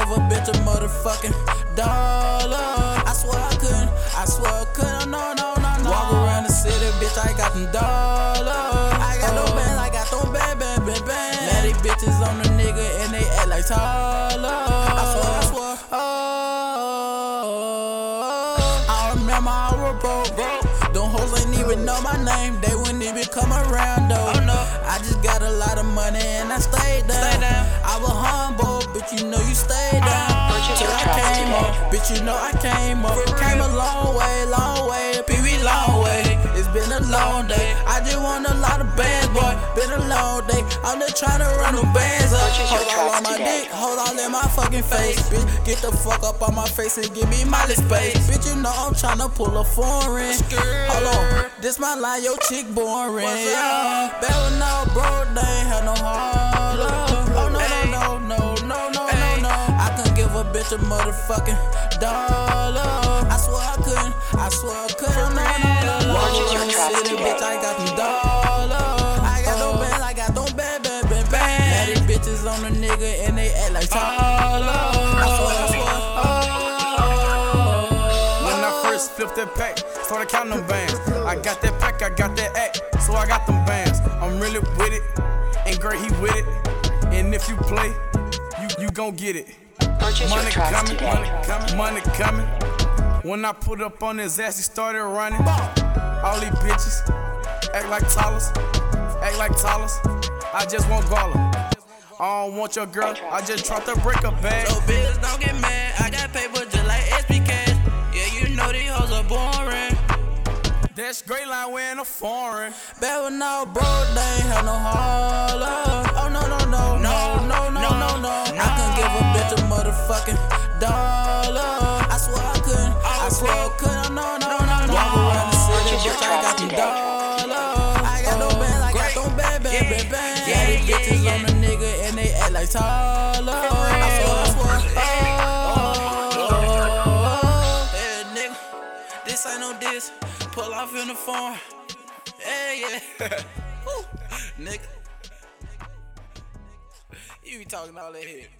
motherfucking dollar. I swear I couldn't, I swear I couldn't, no, no, no, no. Walk around the city, bitch, I got them dollars. I got them bands, I got them band, band, band, band. Now these bitches on the nigga and they act like taller. I swear, I swear, oh. I remember I was broke, broke. Them hoes ain't even know my name, they wouldn't even come around though. Oh no. I just got a lot of money and I stayed down. Stay down. I was humble, bitch, you know you stayed bitch, you know I came up. Came a long way, long way, pee long way. It's been a long day. I just want a lot of bands, boy. Been a long day. I'm just trying to run the bands up. Hold all on my dick, hold all in my fucking face, bitch. Get the fuck up on my face and give me my space, bitch. You know I'm trying to pull a foreign. Hold on, this my line, your chick boring. Bitch a motherfucking dollar. I swear I couldn't. I swear I couldn't. No no no no. Purchase your tracks City, today. bitch, I got them dollars. I got them bands, I got them band band band band. Now these bitches on the nigga and they act like taller. I swear I swear. Oh. When I first flipped that pack, started counting them bands. I got that pack, I got that act, so I got them bands. I'm really with it, and great he with it. And if you play, you you gon' get it. Purchase your Money tracks coming, today. money coming, money coming. When I put up on his ass, he started running. All these bitches act like Talas, act like Talas. I just want Gala. I don't want your girl, I just tried to break a bag. So bitch, don't get mad. I got paper just like SB Cash. Yeah, you know these hoes are boring. That's great line, we in a foreign. Back when I was broke, they ain't had no holler. Yeah, these bitches on the nigga and they act like taller. I swear I swear. Oh, yeah. This ain't no diss. Pull off in the. Hey, yeah. Woo, nigga. You be talking all that shit.